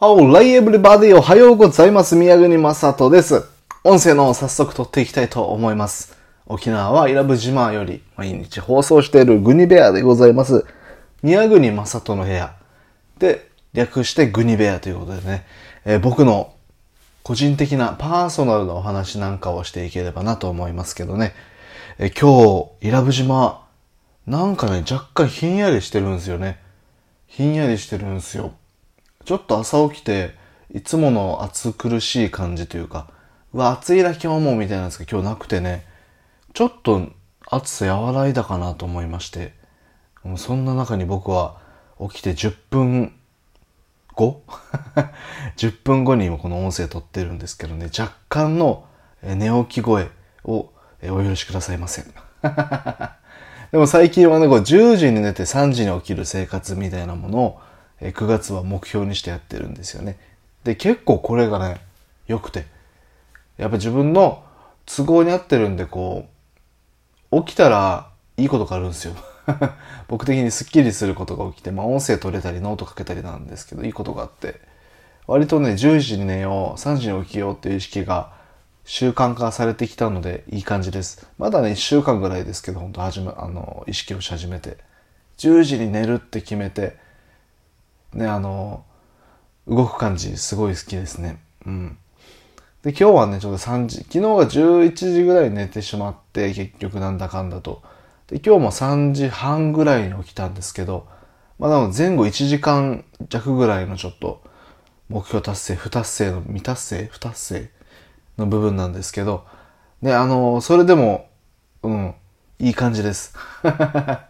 Alright everybody おはようございます。宮国正人です。音声の早速撮っていきたいと思います。沖縄は伊良部島より毎日放送しているグニベアでございます。宮国正人の部屋で略してグニベアということでね、えー僕の個人的なパーソナルなお話なんかをしていければなと思いますけどね。えー今日、伊良部島、なんかね、若干ひんやりしてるんですよね。ひんやりしてるんですよ。ちょっと朝起きて、いつもの暑苦しい感じというか、うわ、暑いな今日もみたいなんですけど、今日なくてね、ちょっと暑さ和らいだかなと思いまして、そんな中に僕は起きて10分後 ?10 分後に今この音声撮ってるんですけどね、若干の寝起き声をお許しくださいませ。でも最近はね、こう10時に寝て3時に起きる生活みたいなものを、9月は目標にしてやってるんですよね。で、結構これがね、良くて。やっぱ自分の都合に合ってるんで、こう、起きたらいいことがあるんですよ。僕的にスッキリすることが起きて、まあ音声取れたりノートかけたりなんですけど、いいことがあって、割とね、10時に寝よう、3時に起きようっていう意識が習慣化されてきたので、いい感じです。まだね、1週間ぐらいですけど、本当始め、あの、意識をし始めて。10時に寝るって決めて、ね、あの、動く感じ、すごい好きですね。うん。で、今日はね、ちょうど3時、昨日が11時ぐらい寝てしまって、結局なんだかんだと。で、今日も3時半ぐらいに起きたんですけど、まあ、でも前後1時間弱ぐらいのちょっと、目標達成、不達成の、未達成、不達成の部分なんですけど、ね、あの、それでも、うん、いい感じです。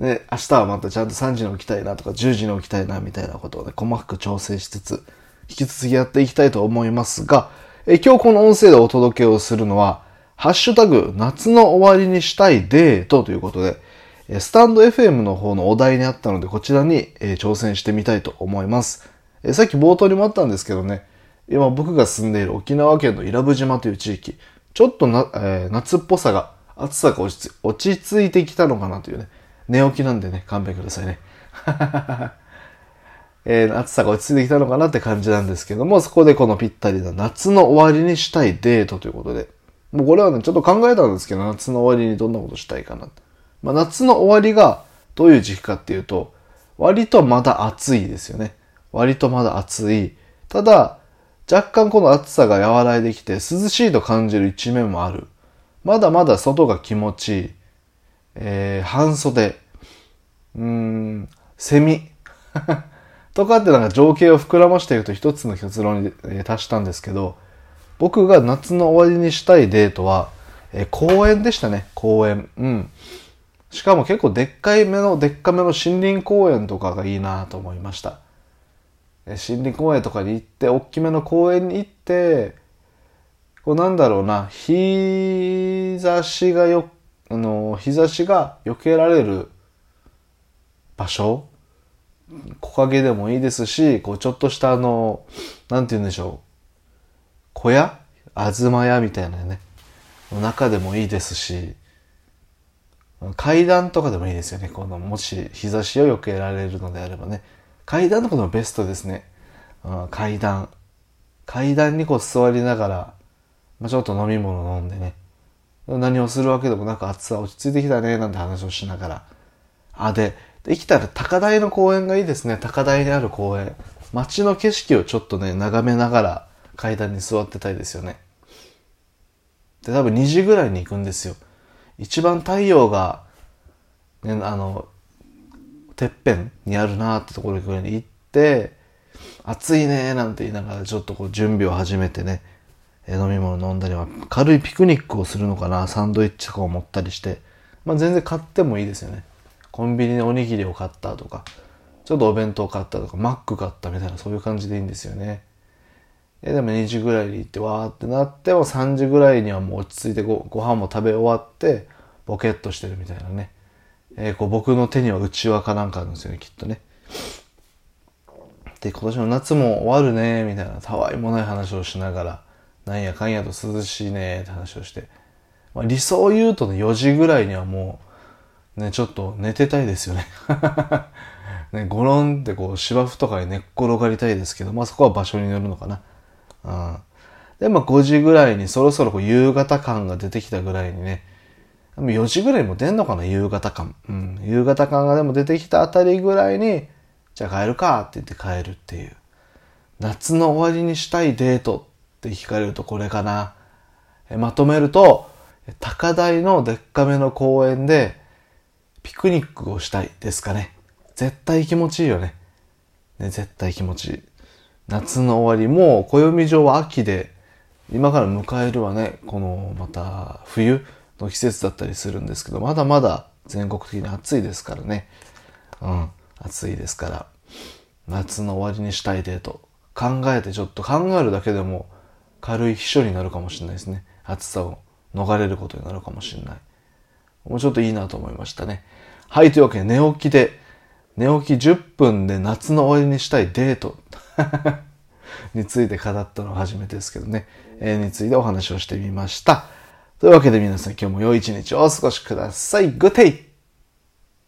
で、明日はまたちゃんと3時に起きたいなとか10時に起きたいなみたいなことをね、細かく調整しつつ、引き続きやっていきたいと思いますが、え今日この音声でお届けをするのは、ハッシュタグ、夏の終わりにしたいデートということで、スタンド FM の方のお題にあったので、こちらに、え挑戦してみたいと思います。えさっき冒頭にもあったんですけどね、今僕が住んでいる沖縄県の伊良部島という地域、ちょっとな、えー夏っぽさが、暑さが落ち着いてきたのかなというね、寝起きなんでね、勘弁くださいね。えー暑さが落ち着いてきたのかなって感じなんですけども、そこでこのぴったりな夏の終わりにしたいデートということで、もうこれはね、ちょっと考えたんですけど、夏の終わりにどんなことしたいかな。まあ、夏の終わりがどういう時期かっていうと、割とまだ暑いですよね。割とまだ暑い。ただ、若干この暑さが和らいできて涼しいと感じる一面もある。まだまだ外が気持ちいい。えー、半袖。うん、セミ。とかってなんか情景を膨らましていくと一つの結論に達したんですけど、僕が夏の終わりにしたいデートは、えー公園でしたね、公園。うん。しかも結構でっかいめの、でっかめの森林公園とかがいいなと思いました。え森林公園とかに行って、大きめの公園に行って、こうなんだろうな、日差しがよ、あの、日差しが避けられる場所木陰でもいいですし、こうちょっとしたあの、なんて言うんでしょう。小屋東屋みたいなね。の中でもいいですし、階段とかでもいいですよね。この、もし日差しを避けられるのであればね。階段とかでもベストですね。階段。階段にこう座りながら、まあ、ちょっと飲み物飲んでね。何をするわけでもなく暑さ落ち着いてきたね、なんて話をしながら。あ、で、できたら高台の公園がいいですね。高台にある公園。街の景色をちょっとね、眺めながら階段に座ってたいですよね。で、多分2時ぐらいに行くんですよ。一番太陽が、ね、あの、てっぺんにあるなってところに行って、暑いねーなんて言いながらちょっとこう準備を始めてね、飲み物飲んだりは、軽いピクニックをするのかな、サンドイッチとかを持ったりして、まあ全然買ってもいいですよね。コンビニでおにぎりを買ったとか、ちょっとお弁当買ったとか、マック買ったみたいなそういう感じでいいんですよね。えでも2時ぐらいに行ってわーってなっても3時ぐらいにはもう落ち着いてごご飯も食べ終わってボケっとしてるみたいなね。えーこう僕の手にはうちわかなんかあるんですよね、きっとね。で、今年の夏も終わるね、みたいなたわいもない話をしながら、なんやかんやと涼しいね、って話をして。まあ、理想を言うとね、4時ぐらいにはもう、ね、ちょっと寝てたいですよね。ね、ゴロンってこう芝生とかに寝っ転がりたいですけど、まあそこは場所によるのかな。うん。で、まあ5時ぐらいにそろそろこう夕方感が出てきたぐらいにね、4時ぐらいも出んのかな、夕方感。うん。夕方感がでも出てきたあたりぐらいに、じゃあ帰るかって言って帰るっていう。夏の終わりにしたいデートって聞かれるとこれかな。まとめると、高台のでっかめの公園でピクニックをしたいですかね。絶対気持ちいいよね。ね、絶対気持ちいい。夏の終わり、もう暦上は秋で、今から迎えるはね、このまた冬の季節だったりするんですけど、まだまだ全国的に暑いですからね。うん、暑いですから。夏の終わりにしたいデート。考えてちょっと考えるだけでも軽い秘書になるかもしれないですね。暑さを逃れることになるかもしれない。もうちょっといいなと思いましたね。はい、というわけで寝起きで、寝起き10分で夏の終わりにしたいデート について語ったのは初めてですけどね、えー、についてお話をしてみました。というわけで皆さん今日も良い一日をお過ごしください。Good day!